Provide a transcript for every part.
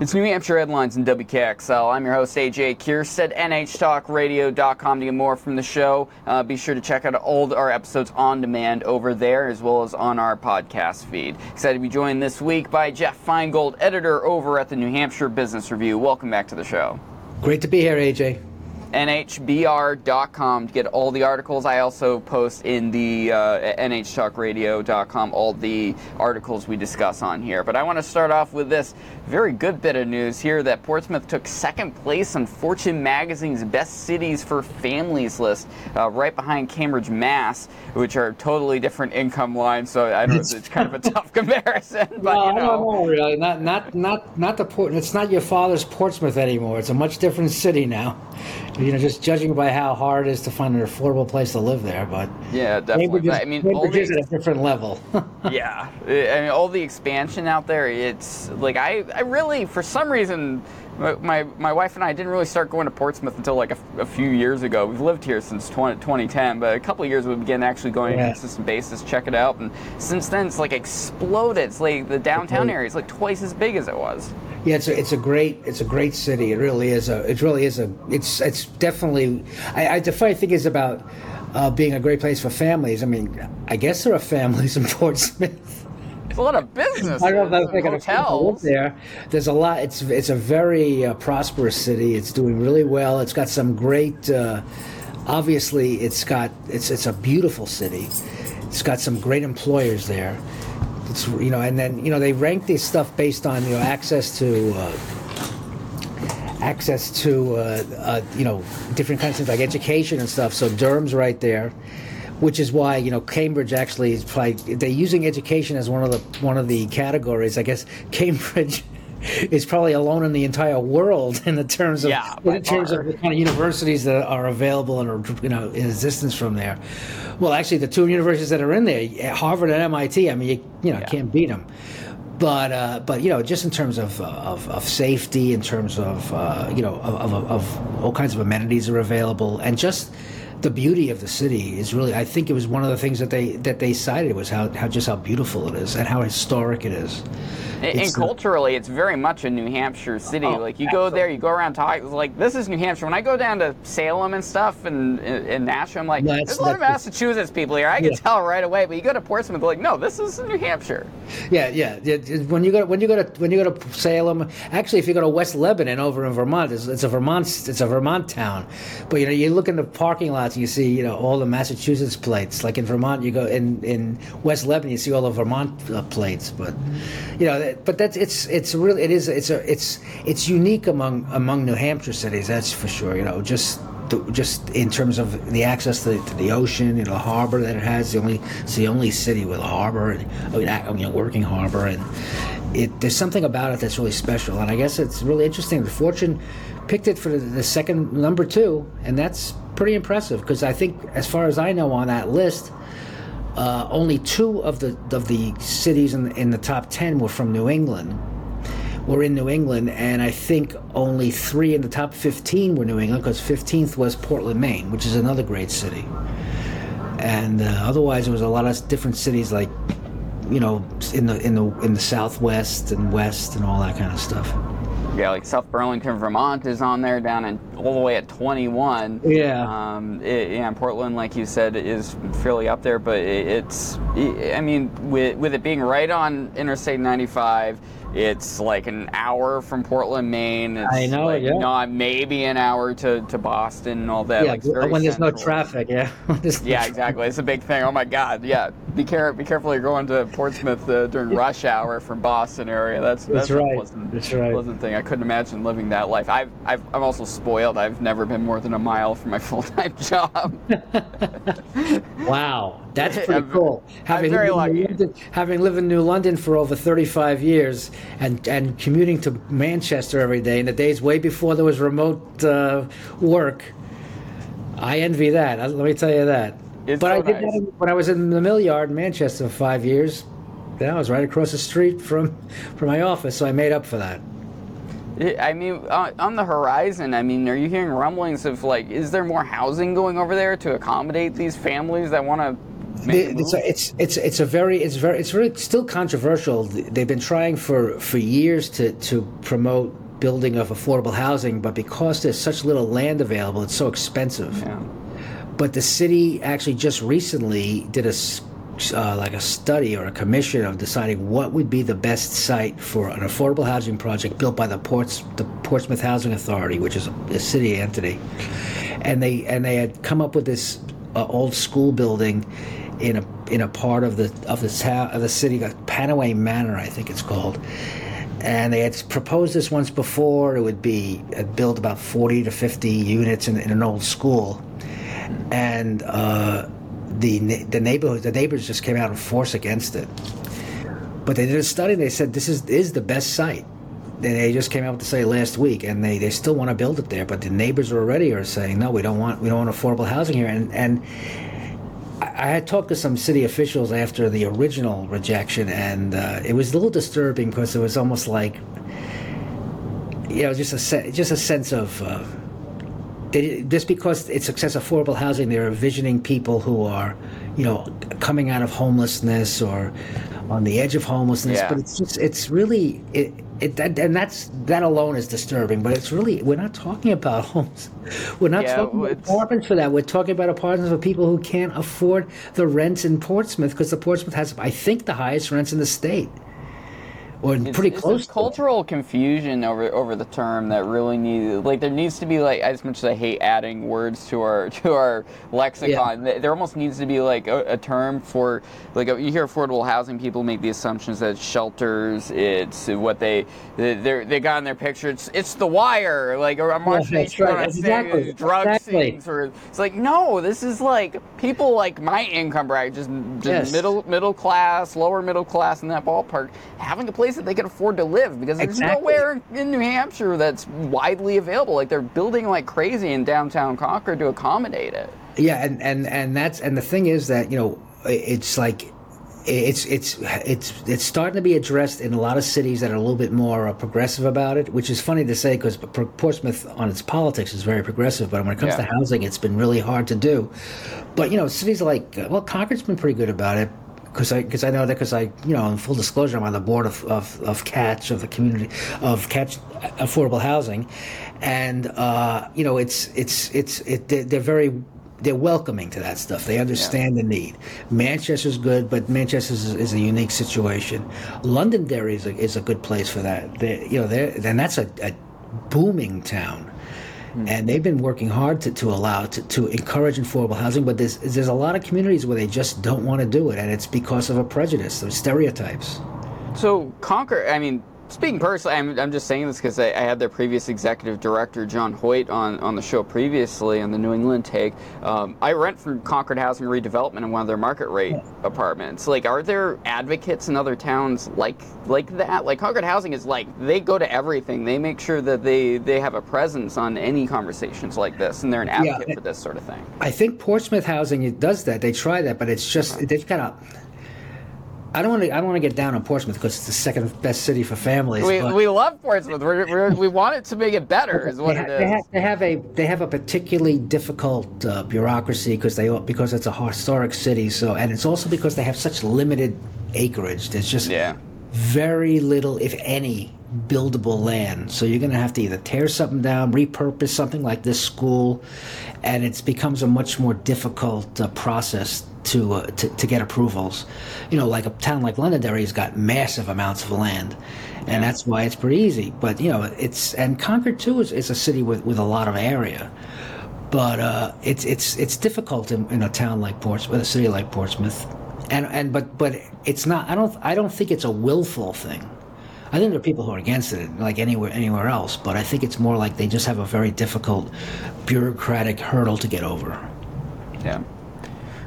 It's New Hampshire Headlines in WKXL. I'm your host, AJ Kierstead, NHTalkRadio.com to get more from the show. Uh, be sure to check out all our episodes on demand over there as well as on our podcast feed. Excited to be joined this week by Jeff Feingold, editor over at the New Hampshire Business Review. Welcome back to the show. Great to be here, AJ nhbr.com to get all the articles. I also post in the uh, nhtalkradio.com all the articles we discuss on here. But I want to start off with this very good bit of news here that Portsmouth took second place on Fortune magazine's best cities for families list, uh, right behind Cambridge, Mass, which are totally different income lines. So I don't it's kind of a tough comparison. But well, you know. I don't really. Not not not not the port. It's not your father's Portsmouth anymore. It's a much different city now you know, just judging by how hard it is to find an affordable place to live there. But yeah, definitely. Is, I mean, Cambridge is at a different level. yeah, I mean, all the expansion out there. It's like I, I really, for some reason, my, my wife and I didn't really start going to Portsmouth until like a, a few years ago. We've lived here since 20, 2010, but a couple of years we began actually going yeah. on a consistent basis, check it out, and since then it's like exploded. It's like the downtown area is like twice as big as it was. Yeah, it's a, it's a great it's a great city. It really is a it really is a it's it's definitely I, I the funny thing is about uh, being a great place for families. I mean, I guess there are families in Portsmouth. It's a lot of business. I don't know if they're going to live there. There's a lot. It's it's a very uh, prosperous city. It's doing really well. It's got some great. Uh, obviously, it's got it's it's a beautiful city. It's got some great employers there. It's you know, and then you know they rank this stuff based on you know access to. Uh, access to uh, uh, you know different kinds of things like education and stuff. So Durham's right there, which is why you know Cambridge actually is probably they're using education as one of the one of the categories. I guess Cambridge is probably alone in the entire world in the terms of yeah, in terms far. of the kind of universities that are available and are you know in existence from there. Well, actually, the two universities that are in there, Harvard and MIT. I mean, you, you know, yeah. can't beat them. But uh, but you know, just in terms of of, of safety, in terms of uh, you know of, of, of all kinds of amenities are available, and just the beauty of the city is really I think it was one of the things that they that they cited was how, how just how beautiful it is and how historic it is. And, and culturally, it's very much a New Hampshire city. Oh, like you absolutely. go there, you go around talking. Like this is New Hampshire. When I go down to Salem and stuff and in Nashua, I'm like, that's, there's a lot of Massachusetts people here. I can yeah. tell right away. But you go to Portsmouth, like, no, this is New Hampshire. Yeah, yeah. When you go when you go to when you go to Salem, actually, if you go to West Lebanon over in Vermont, it's, it's a Vermont it's a Vermont town. But you know, you look in the parking and you see you know all the Massachusetts plates. Like in Vermont, you go in in West Lebanon, you see all the Vermont uh, plates. But you know but that's it's it's really it is it's a it's it's unique among among New Hampshire cities. That's for sure. You know, just just in terms of the access to, to, the ocean, you know, the harbor that it has. The only it's the only city with a harbor and I mean, working harbor, and it there's something about it that's really special. And I guess it's really interesting. The Fortune picked it for the, second number two, and that's pretty impressive because I think, as far as I know, on that list uh, only two of the of the cities in, in the top ten were from New England. Were in New England, and I think only three in the top fifteen were New England because fifteenth was Portland, Maine, which is another great city. And uh, otherwise, it was a lot of different cities like, you know, in the in the in the Southwest and West and all that kind of stuff yeah, like South Burlington, Vermont is on there down in all the way at 21. Yeah. Um, it, yeah, Portland, like you said, is fairly up there, but it, it's, I mean, with, with it being right on Interstate 95, it's like an hour from Portland, Maine. It's I know, like yeah. Not maybe an hour to, to Boston and all that. Yeah, like when there's central. no traffic, yeah. yeah, exactly. It's a big thing. Oh my God, yeah. Be careful. Be careful. You're going to Portsmouth uh, during rush hour from Boston area. That's that's, that's right. Pleasant, that's right. Pleasant thing. I couldn't imagine living that life. I've, I've I'm also spoiled. I've never been more than a mile from my full time job. wow, that's pretty I'm, cool. Having I'm very lucky. London, having lived in New London for over 35 years and and commuting to Manchester every day in the days way before there was remote uh, work. I envy that. Let me tell you that. It's but so I did nice. that when I was in the mill yard in Manchester for five years. Yeah, I was right across the street from from my office, so I made up for that. I mean, uh, on the horizon, I mean, are you hearing rumblings of like, is there more housing going over there to accommodate these families that want to it's, a, it's it's it's a very it's very it's very still controversial. They've been trying for for years to to promote building of affordable housing, but because there's such little land available, it's so expensive. Yeah. But the city actually just recently did a uh, like a study or a commission of deciding what would be the best site for an affordable housing project built by the Ports the Portsmouth Housing Authority, which is a city entity, and they and they had come up with this uh, old school building in a in a part of the of the town of the city, Pannaway Manor, I think it's called. And they had proposed this once before. It would be uh, build about forty to fifty units in, in an old school, and uh, the the neighborhood the neighbors just came out in force against it. But they did a study. and They said this is is the best site. They just came out to say last week, and they, they still want to build it there. But the neighbors already are saying no, we don't want we don't want affordable housing here. And and I had talked to some city officials after the original rejection, and uh, it was a little disturbing because it was almost like you know just a just a sense of. Uh, they, just because it's access affordable housing, they're envisioning people who are, you know, coming out of homelessness or on the edge of homelessness. Yeah. But it's just, it's really, it, it, that, and that's that alone is disturbing. But it's really, we're not talking about homes. We're not Yeah, talking about apartments for that. We're talking about apartments for people who can't afford the rents in Portsmouth because the Portsmouth has, I think, the highest rents in the state, or It's- pretty it's close. a to it. cultural confusion over over the term that really needs like there needs to be like as much as I hate adding words to our to our lexicon th- there almost needs to be like a, a term for like you hear affordable housing people make the assumptions that it's shelters it's what they they they got in their picture it's it's the wire like or I'm watching that's right, and exactly, seeing drug exactly. scenes or it's like no this is like people like my income bracket just just Yes. middle middle class lower middle class in that ballpark having a place that they can afford to live because there's Exactly. nowhere in New Hampshire that's widely available. Like they're building like crazy in downtown Concord to accommodate it. Yeah, and, and and that's and the thing is that you know it's like it's it's it's it's starting to be addressed in a lot of cities that are a little bit more uh, progressive about it, which is funny to say because Portsmouth on its politics is very progressive, but when it comes Yeah. to housing, it's been really hard to do. But you know, cities like uh, well, Concord's been pretty good about it. Because I, cause I know that because I, you know, in full disclosure, I'm on the board of, of, of Catch, of the community, of Catch Affordable Housing. And, uh, you know, it's, it's, it's, it, they're, they're very, they're welcoming to that stuff. They understand the need. Manchester's good, but Manchester is, is a unique situation. Londonderry is a, is a good place for that. They, you know, and that's a, a booming town. Mm-hmm. And they've been working hard to, to allow to, to encourage affordable housing, but there's there's a lot of communities where they just don't want to do it, and it's because of a prejudice, of stereotypes. So Concord, I mean, speaking personally, I'm, I'm just saying this because I, I had their previous executive director, John Hoyt, on, on the show previously on the New England take. Um, I rent from Concord Housing Redevelopment in one of their market rate apartments. Like, are there advocates in other towns like like that? Like Concord Housing is like they go to everything. They make sure that they they have a presence on any conversations like this, and they're an advocate Yeah. for this sort of thing. I think Portsmouth Housing does that. They try that, but it's just they've got a. I don't want to. I don't want to get down on Portsmouth because it's the second best city for families. We, but we love Portsmouth. We're, we're, we want it to make it better, is what they, ha- is. they, have, they have a they have a particularly difficult uh, bureaucracy because they because it's a historic city. So and it's also because they have such limited acreage. There's just Yeah. very little, if any, buildable land. So you're going to have to either tear something down, repurpose something like this school, and it becomes a much more difficult uh, process to, uh, to to get approvals. You know, like a town like Londonderry has got massive amounts of land, and that's why it's pretty easy. But you know, it's and Concord too is, is a city with, with a lot of area. But uh, it's it's it's difficult in, in a town like Portsmouth, a city like Portsmouth, and and but but it's not. I don't I don't think it's a willful thing. I think there are people who are against it, like anywhere anywhere else. But I think it's more like they just have a very difficult bureaucratic hurdle to get over. Yeah.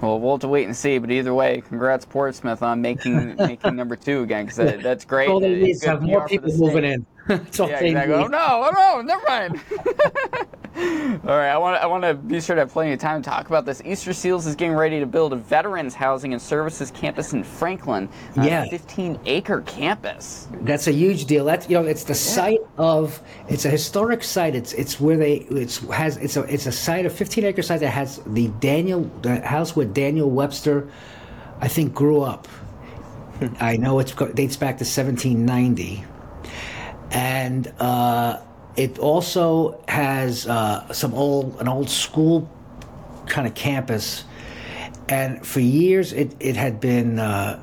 Well, we'll have to wait and see. But either way, congrats Portsmouth on making making number two again because that, that's great. All they It's need is have more people moving in. That's all Yeah, exactly. Oh no! Oh no! Never mind. All right, I want I want to be sure to have plenty of time to talk about this. Easterseals is getting ready to build a veterans housing and services campus in Franklin, a Yeah. 15 acre campus. That's a huge deal. That's you know, it's the site of it's a historic site. It's it's where they it's has it's a it's a site a 15 acre site that has the Daniel the house where Daniel Webster, I think, grew up. I know it dates back to 1790, and uh, it also has uh, some old an old school kind of campus. And for years it, it had been uh,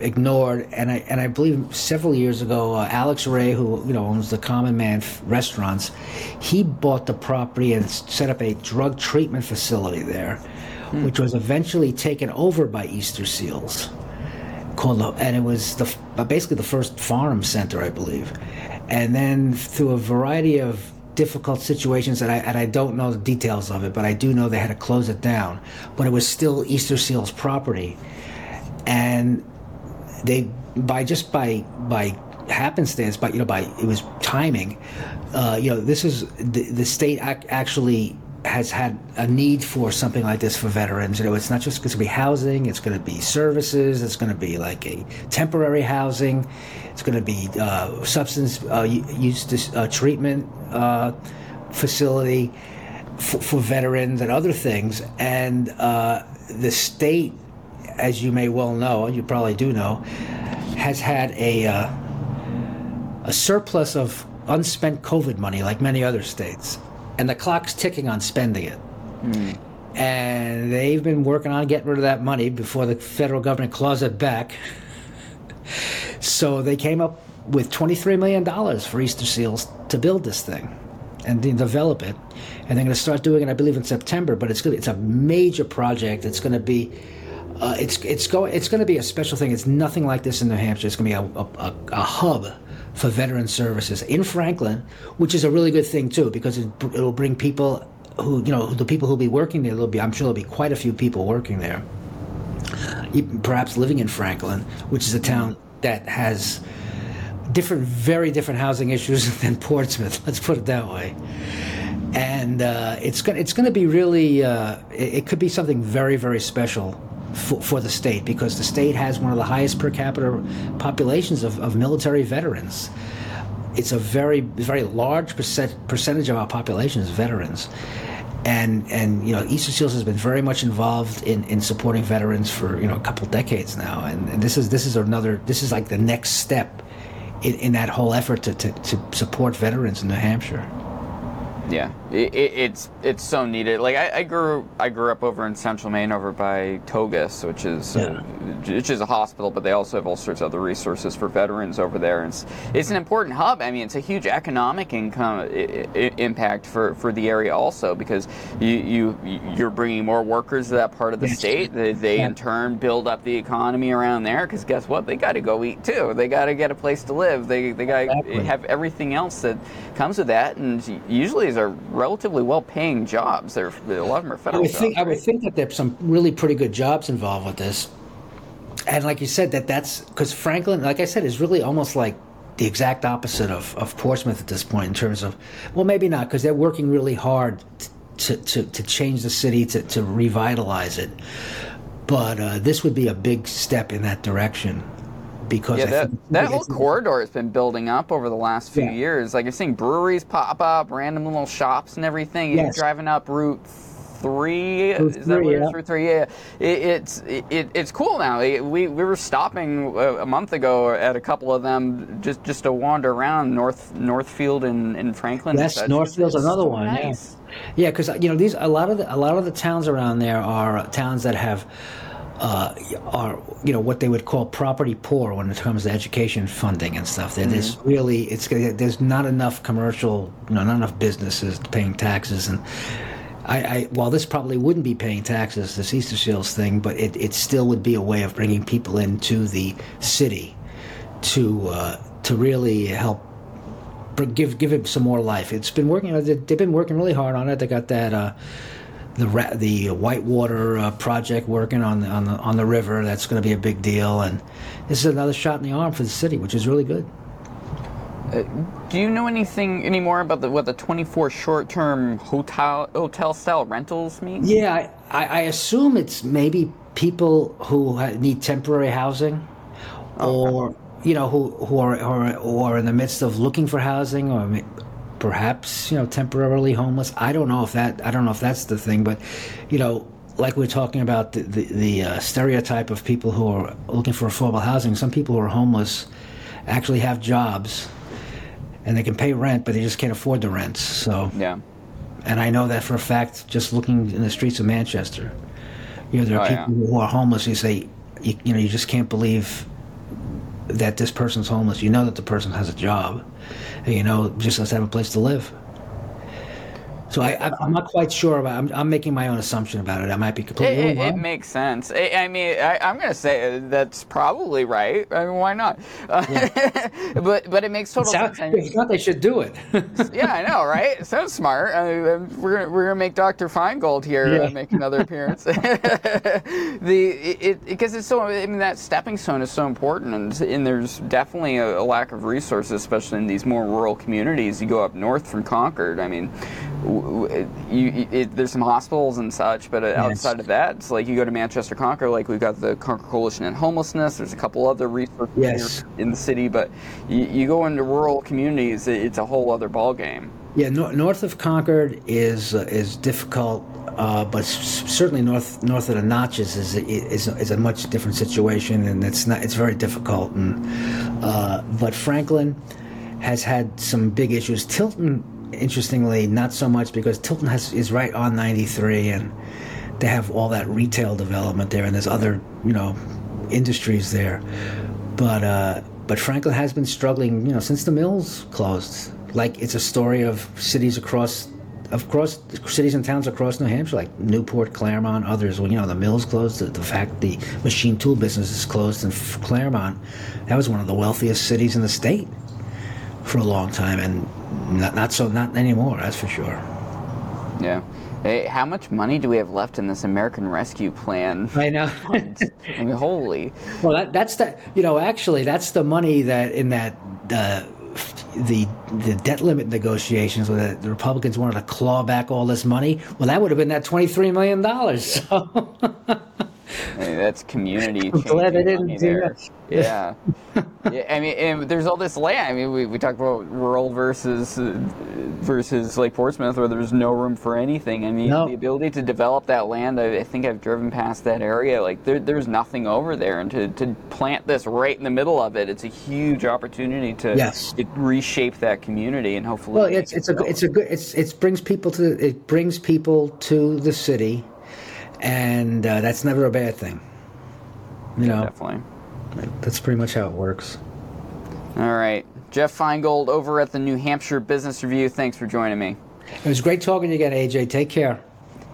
ignored. And I and I believe several years ago uh, Alex Ray who you know owns the Common Man f- restaurants he bought the property and set up a drug treatment facility there which was eventually taken over by Easterseals called the- and it was the basically the first Farnum center I believe and then through a variety of difficult situations that I and I don't know the details of it but I do know they had to close it down but it was still Easterseals property. And they by just by by happenstance by you know by it was timing uh, you know this is the, the state ac- actually has had a need for something like this for veterans. You know it's not just going to be housing it's going to be services it's going to be like a temporary housing it's going to be uh, substance uh, use dis- uh, treatment uh, facility for, for veterans and other things. And uh, the state as you may well know, you probably do know, has had a uh, a surplus of unspent COVID money, like many other states, and the clock's ticking on spending it. And they've been working on getting rid of that money before the federal government claws it back. so they came up with $23 million for Easterseals to build this thing and develop it. And they're going to start doing it, I believe, in September. But it's gonna, it's a major project. It's going to be uh, it's it's going it's going to be a special thing. It's nothing like this in New Hampshire. It's going to be a, a, a, a hub for veteran services in Franklin, which is a really good thing too because it, it'll bring people who you know the people who'll be working there. There'll be I'm sure there'll be quite a few people working there, even perhaps living in Franklin, which is a town that has different, very different housing issues than Portsmouth. Let's put it that way. And uh, it's going it's to be really uh, it, it could be something very very special for, for the state because the state has one of the highest per capita populations of, of military veterans. It's a very very large percent, percentage of our population is veterans. And and you know Easterseals has been very much involved in, in supporting veterans for you know a couple decades now, and, and this is this is another this is like the next step in, in that whole effort to, to, to support veterans in New Hampshire. Yeah, it, it, it's it's so needed. Like I, I grew I grew up over in Central Maine, over by Togus, which is uh, which is a hospital, but they also have all sorts of other resources for veterans over there. And it's, it's an important hub. I mean, it's a huge economic income i- i- impact for, for the area also because you you you're bringing more workers to that part of the Yes. state. They, they Yeah. in turn build up the economy around there because guess what? They got to go eat too. They got to get a place to live. They they got to Exactly. have everything else that comes with that. And usually these are relatively well-paying jobs. They're a lot of them are I federal would think jobs. I would right? think that there's some really pretty good jobs involved with this, and like you said, that that's because Franklin, like I said, is really almost like the exact opposite of, of Portsmouth at this point in terms of, well, maybe not because they're working really hard to, to, to change the city to, to revitalize it, but uh, this would be a big step in that direction because Yeah, that, that whole corridor has been building up over the last few Yeah. years. Like you're seeing breweries pop up, random little shops and everything. You're driving up Route Three. Route is that three, yeah. Route Three. Yeah, it, it's it, it's cool now. It- we we were stopping a month ago at a couple of them just just to wander around North Northfield and, and Franklin. Yes. Northfield's another one, yeah. Nice. Yeah, because you know these a lot of the, a lot of the towns around there are towns that have uh, are you know what they would call property poor when it comes to education funding and stuff. There- There's really it's there's not enough commercial, you know, not enough businesses paying taxes and. I, I, while this probably wouldn't be paying taxes, this Easterseals thing, but it, it still would be a way of bringing people into the city to uh, to really help give give it some more life. It's been working. they- They've been working really hard on it. They got that uh, the ra- the Whitewater uh, project working on the, on the on the river. That's going to be a big deal. And this is another shot in the arm for the city, which is really good. Uh, do you know anything anymore about the, what the 24 short-term hotel hotel style rentals mean? Yeah, I, I assume it's maybe people who need temporary housing, or you know who who are, who are who are in the midst of looking for housing, or perhaps you know temporarily homeless. I don't know if that I don't know if that's the thing, but you know. Like we are talking about the the, the uh, stereotype of people who are looking for affordable housing. Some people who are homeless actually have jobs, and they can pay rent, but they just can't afford the rent. So Yeah. and I know that for a fact just looking in the streets of Manchester. You know, there are Oh, people yeah. who are homeless. You say, you, you know, you just can't believe that this person's homeless. You know that the person has a job, you know just doesn't have a place to live. So I, I'm not quite sure about. I'm, I'm making my own assumption about it. I might be It, completely it, it makes sense. I, I mean, I, I'm going to say that's probably right. I mean, why not? Uh, but but it makes total Sound- sense. I If not, they should do it. yeah, I know, right? It sounds smart. I mean, we're gonna, we're gonna make Dr. Feingold here Yeah. uh, make another appearance. the it because it's so I mean that stepping stone is so important, and, and there's definitely a, a lack of resources, especially in these more rural communities. You go up north from Concord. I mean, you, it, there's some hospitals and such, but uh, outside of that, it's like you go to Manchester, Concord. Like we've got the Concord Coalition and Homelessness. There's a couple other resources Yes. in the city, but you, you go into rural communities, it, it's a whole other ballgame. Yeah, nor- north of Concord is uh, is difficult, uh, but certainly north north of the Notches is is is a much different situation, and it's not it's very difficult. And uh, but Franklin has had some big issues. Tilton, interestingly, not so much because Tilton has is right on 93, and they have all that retail development there, and there's other you know industries there. But uh, but Franklin has been struggling, you know, since the mills closed. Like it's a story of cities across, of course, cities and towns across New Hampshire, like Newport, Claremont, others. Well, you know, the mills closed. The, the fact the machine tool business is closed in Claremont, that was one of the wealthiest cities in the state for a long time, and not, not so not anymore. That's for sure. Yeah. Hey, how much money do we have left in this American Rescue Plan? I know. I mean, holy. Well, that, that's the you know actually that's the money that in that uh, the the debt limit negotiations where the Republicans wanted to claw back all this money. Well, that would have been that twenty three million dollars. So mean, that's community. I'm glad changing didn't do there. that. Yeah. yeah. I mean, and there's all this land. I mean, we, we talked about rural versus uh, versus like Portsmouth, where there's no room for anything. I mean, No. the ability to develop that land. I, I think I've driven past that area. Like there, there's nothing over there, and to, to plant this right in the middle of it, it's a huge opportunity to, Yes. to reshape that community and hopefully. well, it's it it's a it's a good it's it brings people to it brings people to the city, and uh, that's never a bad thing. You know, definitely. that's pretty much how it works. All right. Jeff Feingold over at the New Hampshire Business Review. Thanks for joining me. It was great talking to you again, AJ. Take care.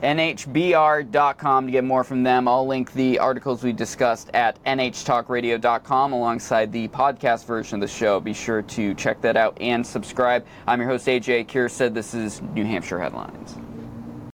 NHBR.com to get more from them. I'll link the articles we discussed at NHTalkRadio.com alongside the podcast version of the show. Be sure to check that out and subscribe. I'm your host, AJ Kierstead. This is New Hampshire Headlines.